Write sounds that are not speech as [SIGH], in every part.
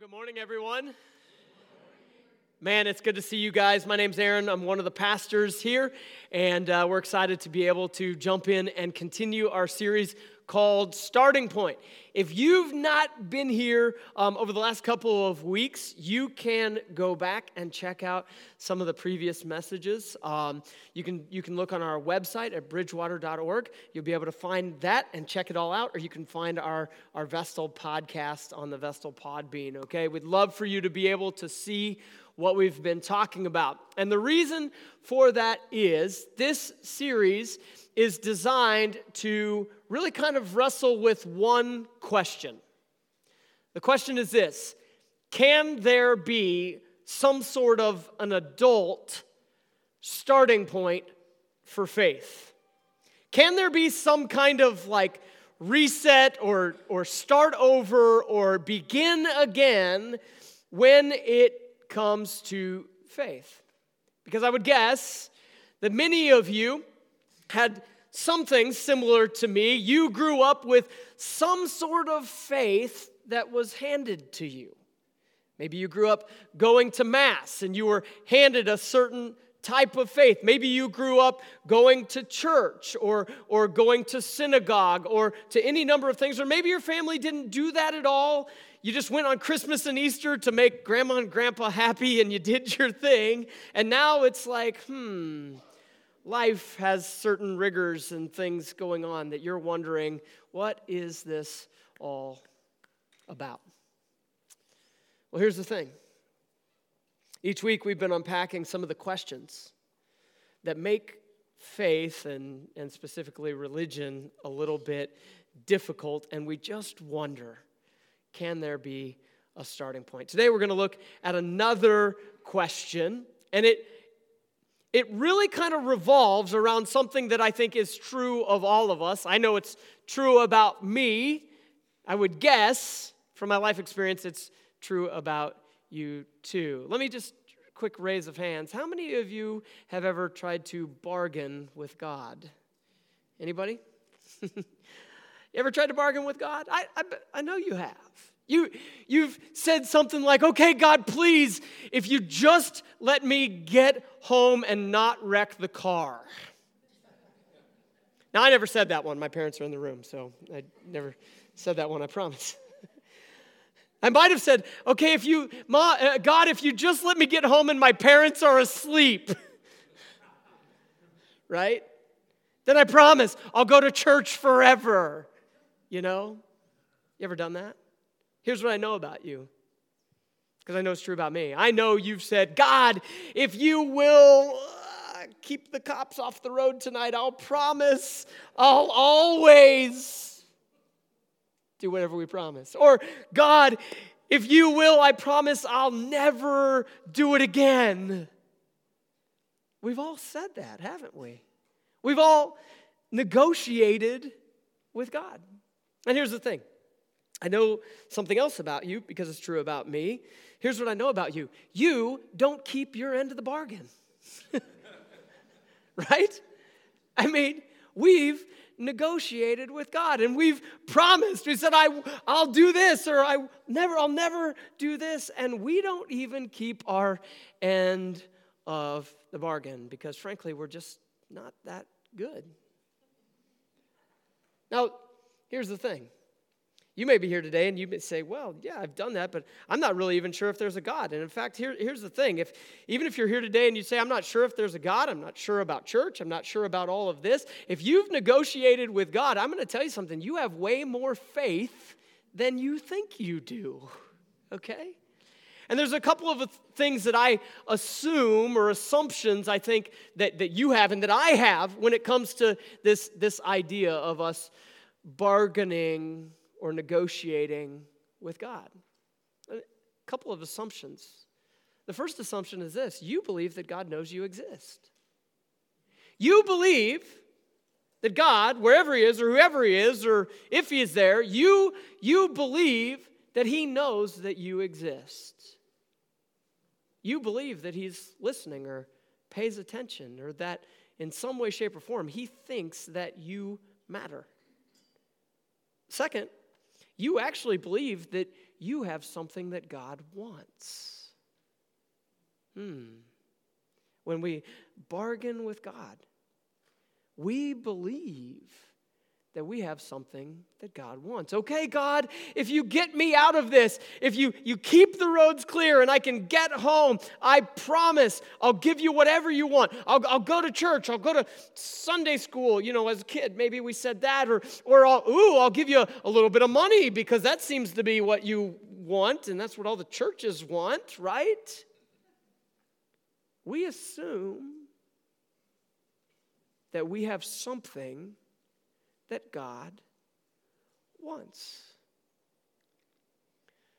good morning, everyone. Man, it's good to see you guys. My name's Aaron. I'm one of the pastors here, and uh, we're excited to be able to jump in and continue our series called Starting Point. If you've not been here um, over the last couple of weeks, you can go back and check out some of the previous messages. Um, you, can, you can look on our website at bridgewater.org. You'll be able to find that and check it all out, or you can find our, our Vestal podcast on the Vestal Podbean, okay? We'd love for you to be able to see what we've been talking about. And the reason for that is this series is designed to really kind of wrestle with one question. The question is this Can there be some sort of an adult starting point for faith? Can there be some kind of like reset or, or start over or begin again when it comes to faith? Because I would guess that many of you had something similar to me. You grew up with some sort of faith that was handed to you. Maybe you grew up going to Mass and you were handed a certain type of faith. Maybe you grew up going to church or, or going to synagogue or to any number of things, or maybe your family didn't do that at all. You just went on Christmas and Easter to make grandma and grandpa happy and you did your thing. And now it's like, hmm, life has certain rigors and things going on that you're wondering, what is this all about? Well, here's the thing. Each week we've been unpacking some of the questions that make faith and, and specifically religion a little bit difficult, and we just wonder can there be a starting point? Today we're going to look at another question, and it it really kind of revolves around something that I think is true of all of us. I know it's true about me. I would guess from my life experience, it's true about you too. Let me just quick raise of hands. How many of you have ever tried to bargain with God? Anybody? [LAUGHS] you ever tried to bargain with God? I, I, I know you have. You, you've said something like, okay, God, please, if you just let me get home and not wreck the car. Now, I never said that one. My parents are in the room, so I never said that one, I promise. [LAUGHS] I might have said, okay, if you, Ma, uh, God, if you just let me get home and my parents are asleep, [LAUGHS] right? Then I promise I'll go to church forever. You know? You ever done that? Here's what I know about you, because I know it's true about me. I know you've said, God, if you will uh, keep the cops off the road tonight, I'll promise I'll always do whatever we promise. Or, God, if you will, I promise I'll never do it again. We've all said that, haven't we? We've all negotiated with God. And here's the thing I know something else about you because it's true about me. Here's what I know about you you don't keep your end of the bargain. [LAUGHS] right? I mean, we've negotiated with God and we've promised. We said, I, I'll do this or I never, I'll never do this. And we don't even keep our end of the bargain because frankly, we're just not that good. Now, here's the thing you may be here today and you may say, well, yeah, I've done that, but I'm not really even sure if there's a God. And in fact, here, here's the thing. If even if you're here today and you say, I'm not sure if there's a God, I'm not sure about church, I'm not sure about all of this, if you've negotiated with God, I'm going to tell you something. You have way more faith than you think you do. Okay? And there's a couple of things that I assume or assumptions I think that, that you have and that I have when it comes to this, this idea of us bargaining or negotiating with God. A couple of assumptions. The first assumption is this you believe that God knows you exist. You believe that God, wherever He is, or whoever He is, or if He is there, you, you believe that He knows that you exist. You believe that He's listening or pays attention, or that in some way, shape, or form, He thinks that you matter. Second, you actually believe that you have something that God wants. Hmm. When we bargain with God, we believe that we have something that God wants. Okay, God, if you get me out of this, if you, you keep the roads clear and I can get home, I promise I'll give you whatever you want. I'll, I'll go to church, I'll go to Sunday school, you know, as a kid. Maybe we said that, or, or I'll, ooh, I'll give you a, a little bit of money because that seems to be what you want, and that's what all the churches want, right? We assume that we have something that God wants.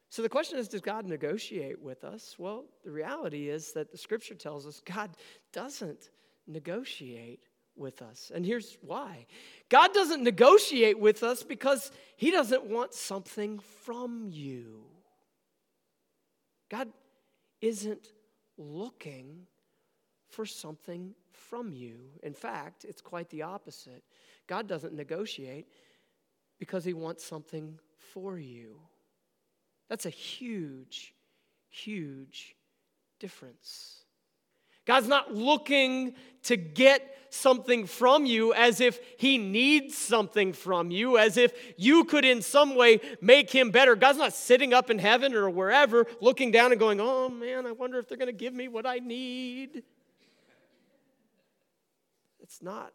So the question is Does God negotiate with us? Well, the reality is that the scripture tells us God doesn't negotiate with us. And here's why God doesn't negotiate with us because He doesn't want something from you. God isn't looking for something from you. In fact, it's quite the opposite. God doesn't negotiate because he wants something for you. That's a huge, huge difference. God's not looking to get something from you as if he needs something from you, as if you could in some way make him better. God's not sitting up in heaven or wherever looking down and going, oh man, I wonder if they're going to give me what I need. It's not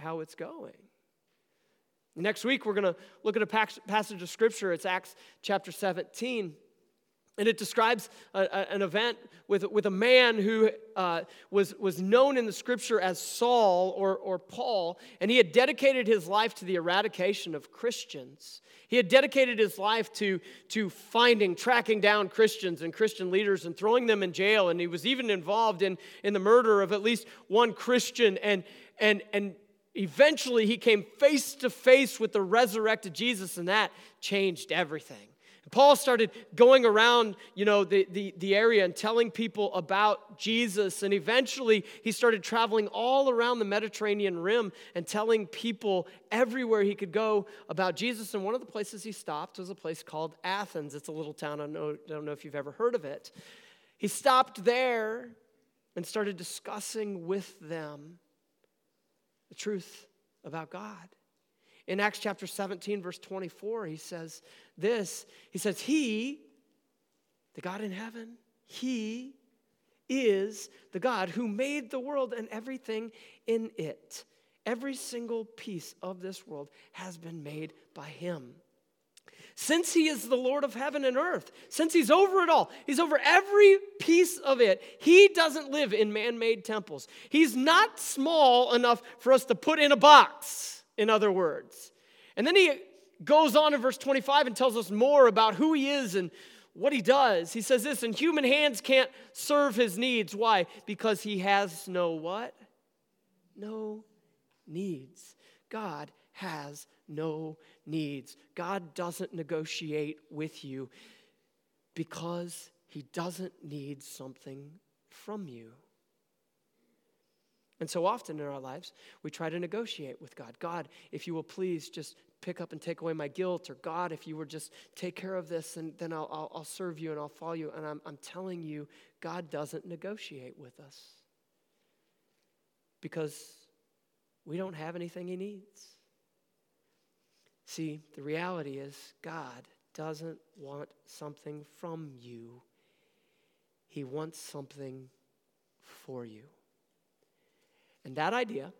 how it's going. Next week, we're going to look at a passage of scripture. It's Acts chapter 17. And it describes a, a, an event with, with a man who uh, was, was known in the scripture as Saul or, or Paul, and he had dedicated his life to the eradication of Christians. He had dedicated his life to, to finding, tracking down Christians and Christian leaders and throwing them in jail. And he was even involved in, in the murder of at least one Christian. And, and, and eventually he came face to face with the resurrected Jesus, and that changed everything. Paul started going around, you know, the, the, the area and telling people about Jesus. And eventually he started traveling all around the Mediterranean rim and telling people everywhere he could go about Jesus. And one of the places he stopped was a place called Athens. It's a little town, I don't know, I don't know if you've ever heard of it. He stopped there and started discussing with them the truth about God. In Acts chapter 17, verse 24, he says this He says, He, the God in heaven, He is the God who made the world and everything in it. Every single piece of this world has been made by Him. Since He is the Lord of heaven and earth, since He's over it all, He's over every piece of it, He doesn't live in man made temples. He's not small enough for us to put in a box in other words. And then he goes on in verse 25 and tells us more about who he is and what he does. He says this, and human hands can't serve his needs. Why? Because he has no what? No needs. God has no needs. God doesn't negotiate with you because he doesn't need something from you. And so often in our lives, we try to negotiate with God. God, if you will please just pick up and take away my guilt, or God, if you would just take care of this, and then I'll, I'll, I'll serve you and I'll follow you. And I'm, I'm telling you, God doesn't negotiate with us because we don't have anything He needs. See, the reality is, God doesn't want something from you, He wants something for you. And that idea,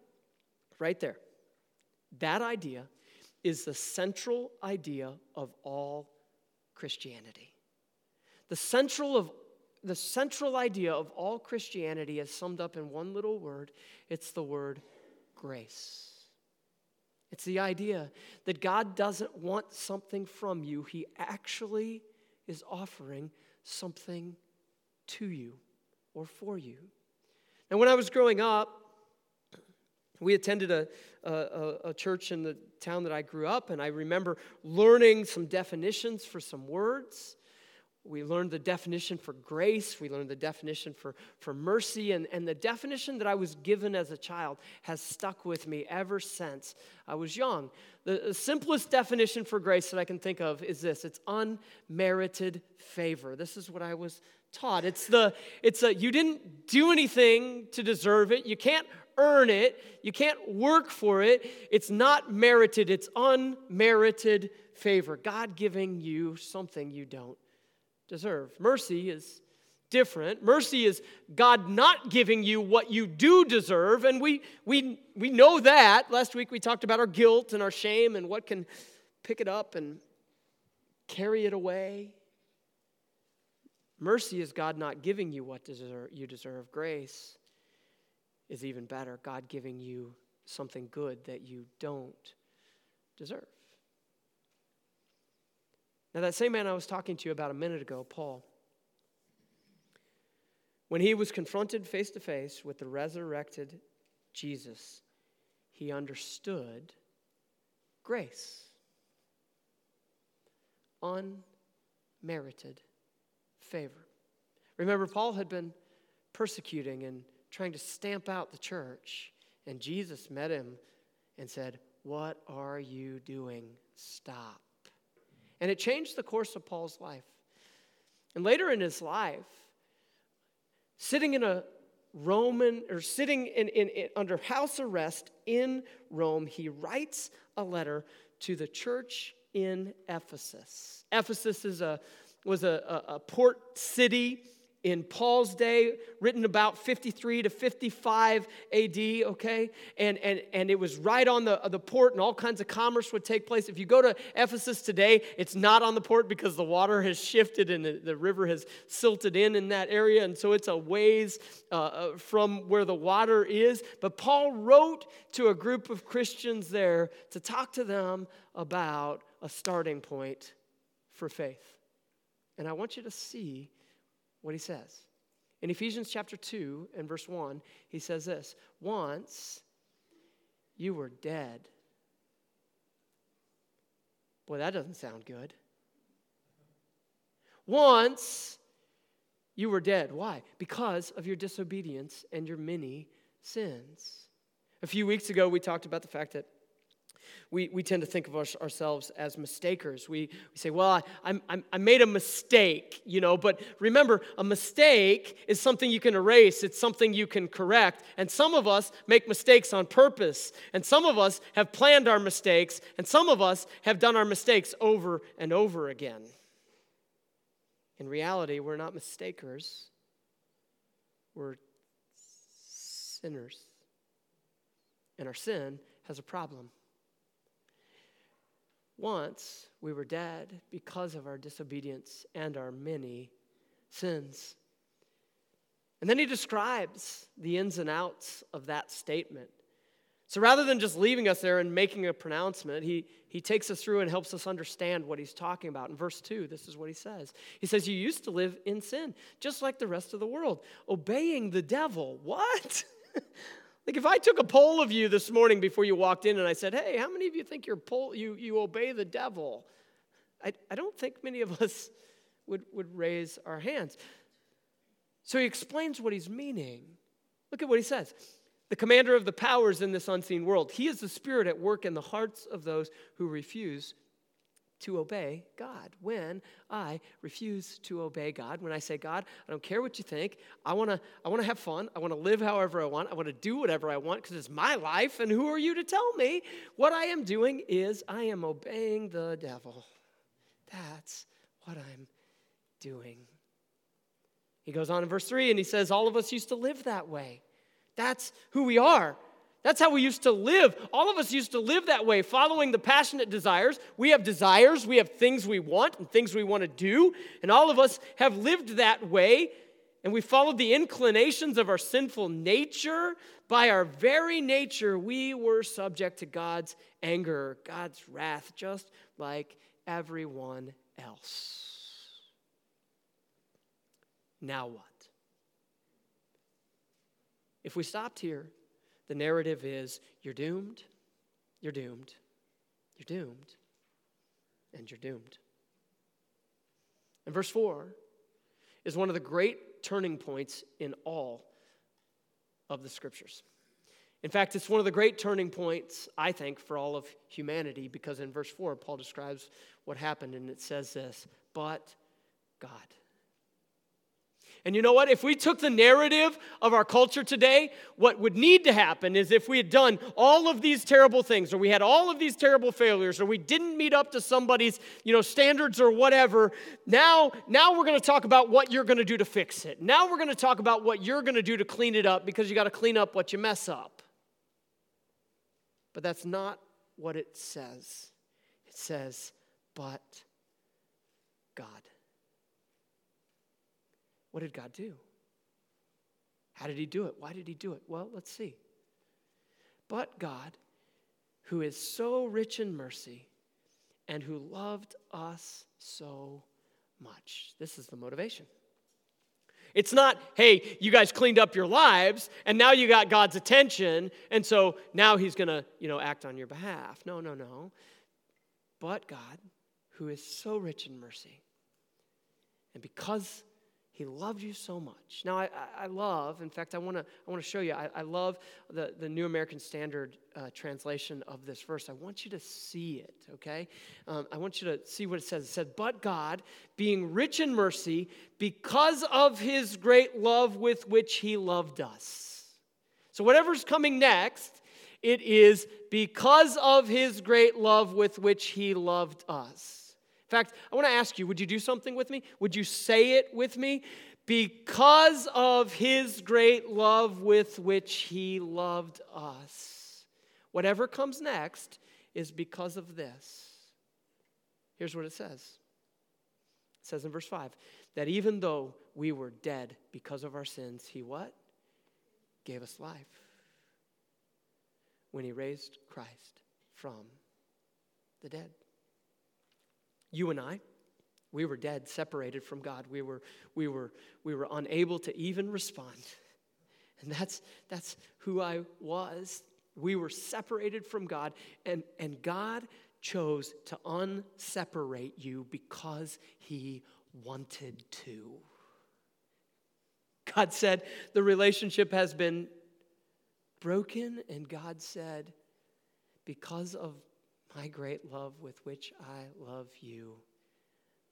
right there, that idea is the central idea of all Christianity. The central of the central idea of all Christianity is summed up in one little word. It's the word grace. It's the idea that God doesn't want something from you, He actually is offering something to you or for you. And when I was growing up, we attended a, a, a, church in the town that I grew up, and I remember learning some definitions for some words. We learned the definition for grace, we learned the definition for, for mercy, and, and the definition that I was given as a child has stuck with me ever since I was young. The, the simplest definition for grace that I can think of is this it's unmerited favor. This is what I was taught. It's the, it's a, you didn't do anything to deserve it, you can't earn it, you can't work for it. It's not merited, it's unmerited favor. God giving you something you don't deserve. Mercy is different. Mercy is God not giving you what you do deserve, and we, we, we know that. Last week we talked about our guilt and our shame and what can pick it up and carry it away. Mercy is God not giving you what deserve, you deserve. Grace is even better God giving you something good that you don't deserve. Now, that same man I was talking to you about a minute ago, Paul, when he was confronted face to face with the resurrected Jesus, he understood grace, unmerited favor. Remember, Paul had been persecuting and trying to stamp out the church, and Jesus met him and said, What are you doing? Stop. And it changed the course of Paul's life. And later in his life, sitting in a Roman, or sitting in, in, in, under house arrest in Rome, he writes a letter to the church in Ephesus. Ephesus is a, was a, a, a port city in Paul's day, written about 53 to 55 AD, okay? And, and, and it was right on the, the port, and all kinds of commerce would take place. If you go to Ephesus today, it's not on the port because the water has shifted and the, the river has silted in in that area, and so it's a ways uh, uh from where the water is. But Paul wrote to a group of Christians there to talk to them about a starting point for faith. And I want you to see what he says. In Ephesians chapter 2 and verse 1, he says this Once you were dead. Boy, that doesn't sound good. Once you were dead. Why? Because of your disobedience and your many sins. A few weeks ago, we talked about the fact that we, we tend to think of our, ourselves as mistakers. We, we say, well, I, I, I made a mistake, you know, but remember, a mistake is something you can erase, it's something you can correct. And some of us make mistakes on purpose, and some of us have planned our mistakes, and some of us have done our mistakes over and over again. In reality, we're not mistakers, we're sinners. And our sin has a problem. Once we were dead because of our disobedience and our many sins. And then he describes the ins and outs of that statement. So rather than just leaving us there and making a pronouncement, he, he takes us through and helps us understand what he's talking about. In verse 2, this is what he says He says, You used to live in sin, just like the rest of the world, obeying the devil. [LAUGHS] What? Like if I took a poll of you this morning before you walked in and I said, hey, how many of you think you're poll, you, you obey the devil? I, I don't think many of us would, would raise our hands. So he explains what he's meaning. Look at what he says. The commander of the powers in this unseen world, he is the spirit at work in the hearts of those who refuse to obey God. When I refuse to obey God, when I say, God, I don't care what you think. I want to I want to have fun. I want to live however I want. I want to do whatever I want because it's my life and who are you to tell me? What I am doing is I am obeying the devil. That's what I'm doing. He goes on in verse 3 and he says all of us used to live that way. That's who we are. That's how we used to live. All of us used to live that way, following the passionate desires. We have desires, we have things we want and things we want to do, and all of us have lived that way. And we followed the inclinations of our sinful nature. By our very nature, we were subject to God's anger, God's wrath, just like everyone else. Now what? If we stopped here, the narrative is you're doomed, you're doomed, you're doomed, and you're doomed. And verse 4 is one of the great turning points in all of the scriptures. In fact, it's one of the great turning points, I think, for all of humanity because in verse 4, Paul describes what happened and it says this But God. And you know what? If we took the narrative of our culture today, what would need to happen is if we had done all of these terrible things, or we had all of these terrible failures, or we didn't meet up to somebody's, you know, standards or whatever, now, now we're going to talk about what you're going to do to fix it. Now we're going to talk about what you're going to do to clean it up because you got to clean up what you mess up. But that's not what it says. It says, but God. What did God do? How did He do it? Why did He do it? Well, let's see. But God, who is so rich in mercy and who loved us so much. This is the motivation. It's not, hey, you guys cleaned up your lives and now you got God's attention and so now he's going to, you know, act on your behalf. No, no, no. But God, who is so rich in mercy, and because he loved you so much. Now, I, I love, in fact, I want to I wanna show you, I, I love the, the New American Standard uh, translation of this verse. I want you to see it, okay? Um, I want you to see what it says. It said, But God, being rich in mercy, because of his great love with which he loved us. So, whatever's coming next, it is because of his great love with which he loved us. In fact, I want to ask you would you do something with me? Would you say it with me? Because of his great love with which he loved us. Whatever comes next is because of this. Here's what it says it says in verse 5 that even though we were dead because of our sins, he what? Gave us life when he raised Christ from the dead. You and I, we were dead, separated from God. We were, we were, we were unable to even respond. And that's, that's who I was. We were separated from God, and, and God chose to unseparate you because He wanted to. God said, The relationship has been broken, and God said, Because of my great love with which I love you,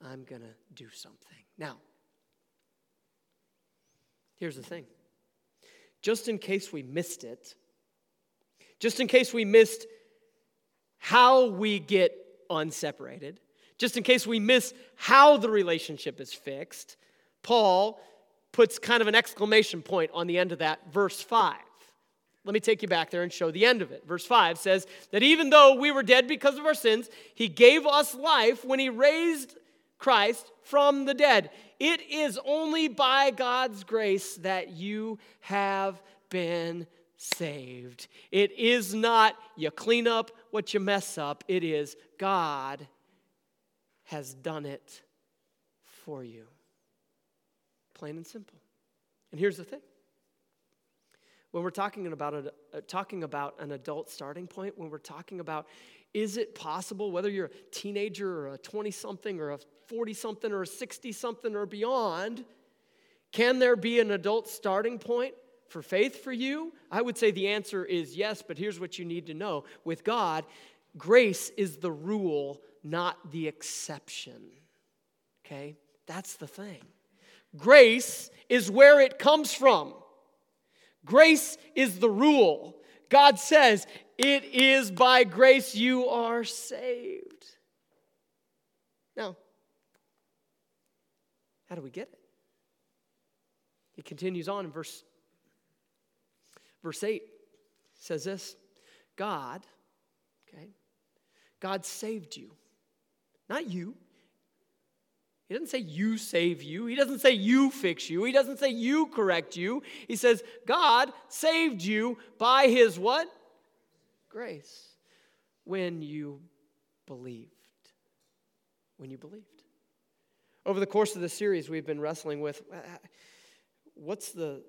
I'm going to do something. Now, here's the thing just in case we missed it, just in case we missed how we get unseparated, just in case we miss how the relationship is fixed, Paul puts kind of an exclamation point on the end of that, verse 5. Let me take you back there and show the end of it. Verse 5 says that even though we were dead because of our sins, he gave us life when he raised Christ from the dead. It is only by God's grace that you have been saved. It is not you clean up what you mess up, it is God has done it for you. Plain and simple. And here's the thing when we're talking about, a, uh, talking about an adult starting point, when we're talking about is it possible, whether you're a teenager or a 20 something or a 40 something or a 60 something or beyond, can there be an adult starting point for faith for you? I would say the answer is yes, but here's what you need to know with God, grace is the rule, not the exception. Okay? That's the thing. Grace is where it comes from. Grace is the rule. God says, It is by grace you are saved. Now, how do we get it? He continues on in verse, verse 8 says this God, okay, God saved you. Not you, he doesn't say you save you. He doesn't say you fix you. He doesn't say you correct you. He says God saved you by his what? Grace. When you believed. When you believed. Over the course of the series, we've been wrestling with uh, what's the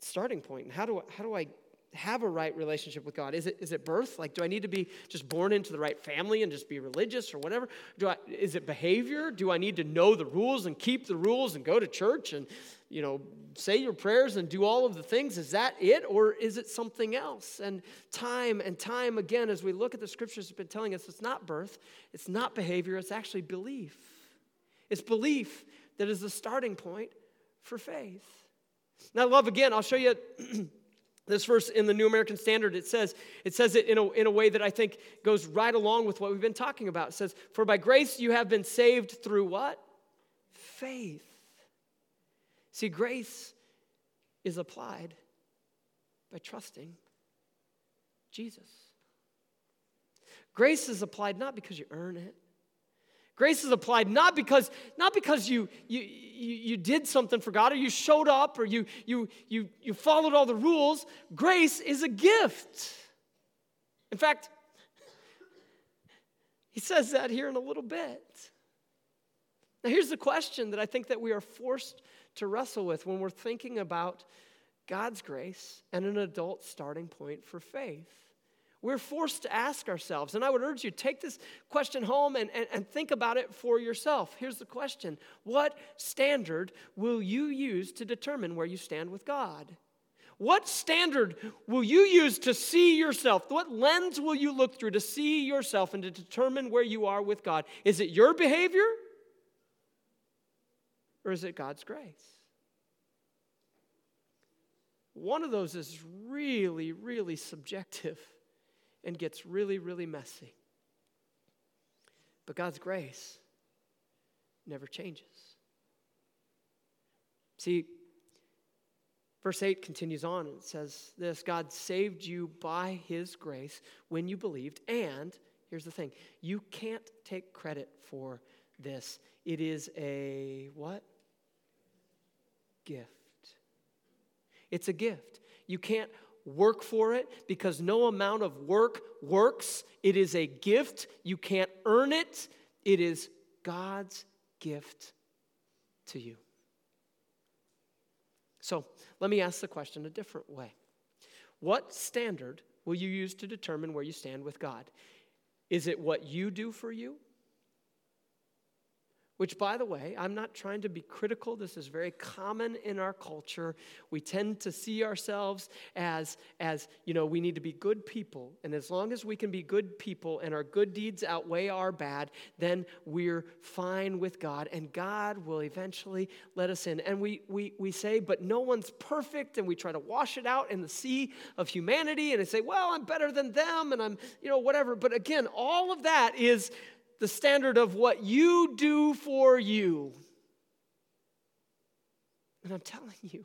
starting point and how do I, how do I have a right relationship with God? Is it, is it birth? Like, do I need to be just born into the right family and just be religious or whatever? Do I, is it behavior? Do I need to know the rules and keep the rules and go to church and, you know, say your prayers and do all of the things? Is that it? Or is it something else? And time and time again, as we look at the scriptures, have been telling us it's not birth, it's not behavior, it's actually belief. It's belief that is the starting point for faith. Now, love again, I'll show you. [CLEARS THROAT] This verse in the New American Standard, it says, it says it in a, in a way that I think goes right along with what we've been talking about. It says, For by grace you have been saved through what? Faith. See, grace is applied by trusting Jesus. Grace is applied not because you earn it, Grace is applied not because, not because you, you, you, you, did something for God or you showed up or you, you, you, you followed all the rules. Grace is a gift. In fact, [LAUGHS] he says that here in a little bit. Now here's the question that I think that we are forced to wrestle with when we're thinking about God's grace and an adult starting point for faith. We're forced to ask ourselves, and I would urge you, take this question home and, and, and, think about it for yourself. Here's the question What standard will you use to determine where you stand with God? What standard will you use to see yourself? What lens will you look through to see yourself and to determine where you are with God? Is it your behavior? Or is it God's grace? One of those is really, really subjective and gets really, really messy. But God's grace never changes. See, verse 8 continues on and it says this God saved you by his grace when you believed, and here's the thing you can't take credit for this. It is a what? Gift. It's a gift. You can't work for it because no amount of work works. It is a gift. You can't earn it. It is God's gift to you. So let me ask the question a different way. What standard will you use to determine where you stand with God? Is it what you do for you? Which, by the way, I'm not trying to be critical. This is very common in our culture. We tend to see ourselves as, as, you know, we need to be good people. And as long as we can be good people and our good deeds outweigh our bad, then we're fine with God. And God will eventually let us in. And we, we, we say, but no one's perfect. And we try to wash it out in the sea of humanity. And I say, well, I'm better than them. And I'm, you know, whatever. But again, all of that is the standard of what you do for you. And I'm telling you,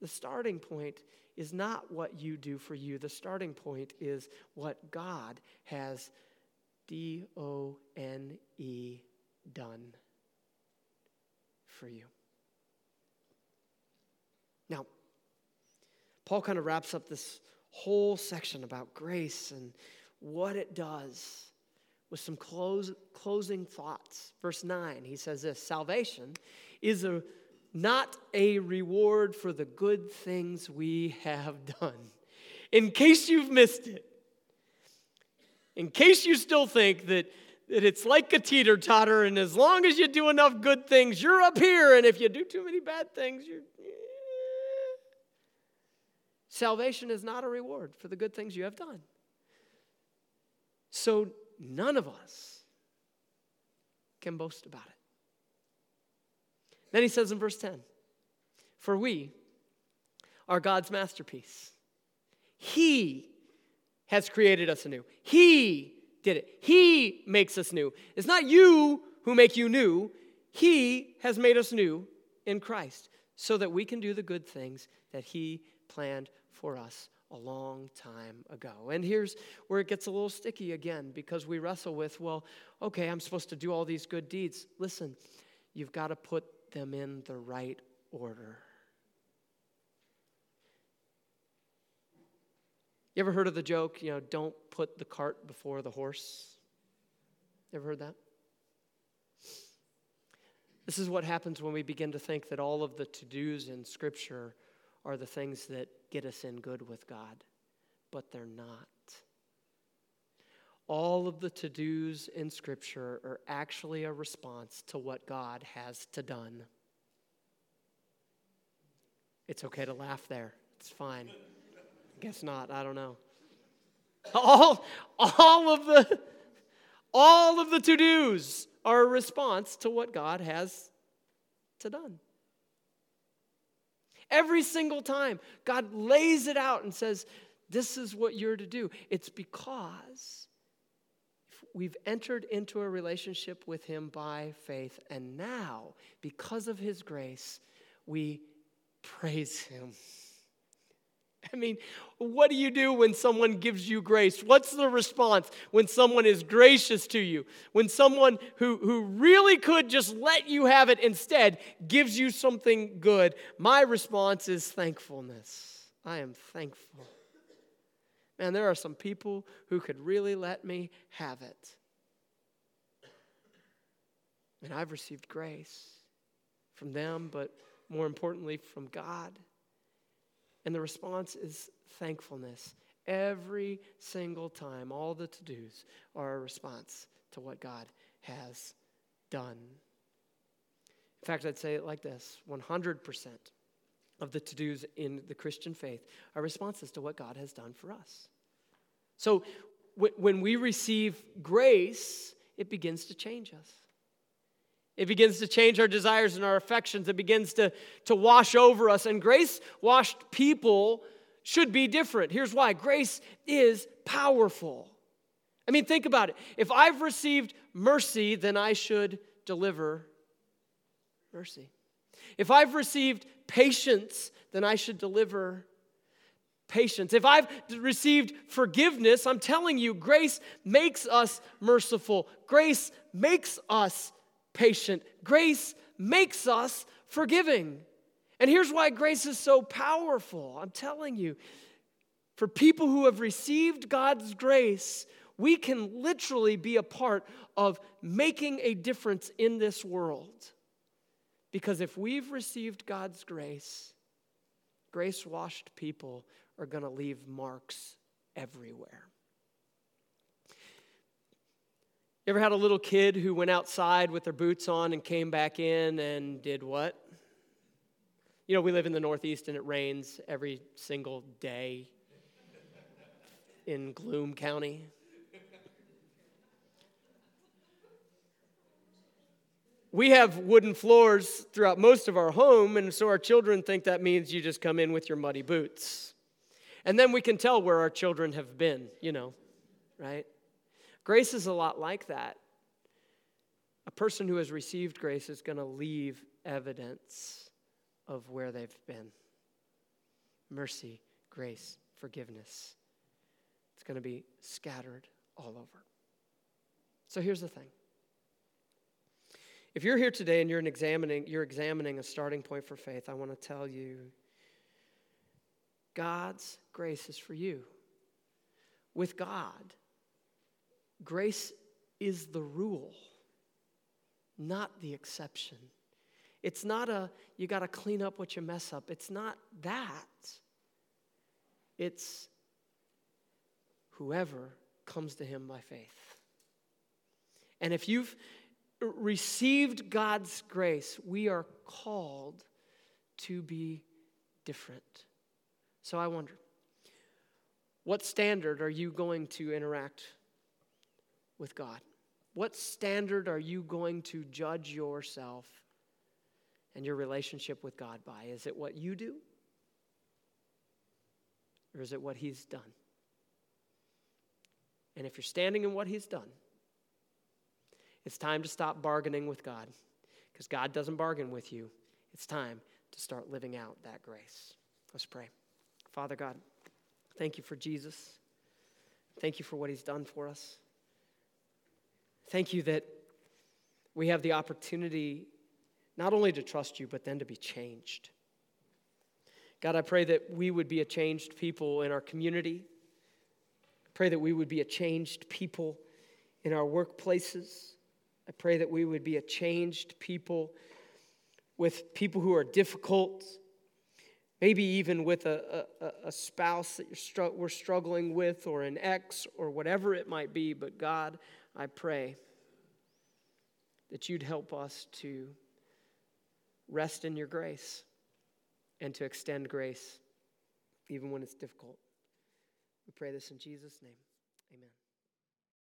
the starting point is not what you do for you. The starting point is what God has D O N E done for you. Now, Paul kind of wraps up this whole section about grace and what it does with some close, closing thoughts. Verse 9, he says this Salvation is a, not a reward for the good things we have done. In case you've missed it, in case you still think that, that it's like a teeter totter, and as long as you do enough good things, you're up here, and if you do too many bad things, you're. Salvation is not a reward for the good things you have done. So none of us can boast about it. Then he says in verse 10 For we are God's masterpiece. He has created us anew. He did it. He makes us new. It's not you who make you new. He has made us new in Christ so that we can do the good things that He planned for us a long time ago. And here's where it gets a little sticky again because we wrestle with, well, okay, I'm supposed to do all these good deeds. Listen, you've got to put them in the right order. You ever heard of the joke, you know, don't put the cart before the horse? Ever heard that? This is what happens when we begin to think that all of the to dos in Scripture are the things that get us in good with God, but they're not. All of the to dos in Scripture are actually a response to what God has to done. It's okay to laugh there. It's fine. Guess not. I don't know. All, all of the all of the to-dos are a response to what God has to done. Every single time, God lays it out and says, This is what you're to do. It's because we've entered into a relationship with Him by faith, and now, because of His grace, we praise Him. [LAUGHS] I mean, what do you do when someone gives you grace? What's the response when someone is gracious to you? When someone who, who really could just let you have it instead gives you something good? My response is thankfulness. I am thankful. Man, there are some people who could really let me have it. And I've received grace from them, but more importantly, from God. And the response is thankfulness. Every single time, all the to dos are a response to what God has done. In fact, I'd say it like this 100% of the to dos in the Christian faith are responses to what God has done for us. So when we receive grace, it begins to change us. It begins to change our desires and our affections. It begins to, to wash over us. And grace washed people should be different. Here's why grace is powerful. I mean, think about it. If I've received mercy, then I should deliver mercy. If I've received patience, then I should deliver patience. If I've received forgiveness, I'm telling you, grace makes us merciful. Grace makes us patient. Grace makes us forgiving. And here's why grace is so powerful. I'm telling you, for people who have received God's grace, we can literally be a part of making a difference in this world. Because if we've received God's grace, grace washed people are going to leave marks everywhere. You ever had a little kid who went outside with their boots on and came back in and did what? You know, we live in the Northeast and it rains every single day in Gloom County. We have wooden floors throughout most of our home, and so our children think that means you just come in with your muddy boots. And then we can tell where our children have been, you know, right? Grace is a lot like that. A person who has received grace is going to leave evidence of where they've been mercy, grace, forgiveness. It's going to be scattered all over. So here's the thing. If you're here today and you're examining, you're examining a starting point for faith, I want to tell you God's grace is for you. With God, Grace is the rule, not the exception. It's not a, you got to clean up what you mess up. It's not that. It's whoever comes to him by faith. And if you've received God's grace, we are called to be different. So I wonder, what standard are you going to interact with God? What standard are you going to judge yourself and your relationship with God by? Is it what you do? Or is it what He's done? And if you're standing in what He's done, it's time to stop bargaining with God because God doesn't bargain with you. It's time to start living out that grace. Let's pray. Father God, thank you for Jesus. Thank you for what He's done for us. Thank you that we have the opportunity not only to trust you, but then to be changed. God, I pray that we would be a changed people in our community. I pray that we would be a changed people in our workplaces. I pray that we would be a changed people with people who are difficult, maybe even with a, a, a spouse that str- we're struggling with, or an ex, or whatever it might be. But God, I pray that you'd help us to rest in your grace and to extend grace even when it's difficult. We pray this in Jesus' name. Amen.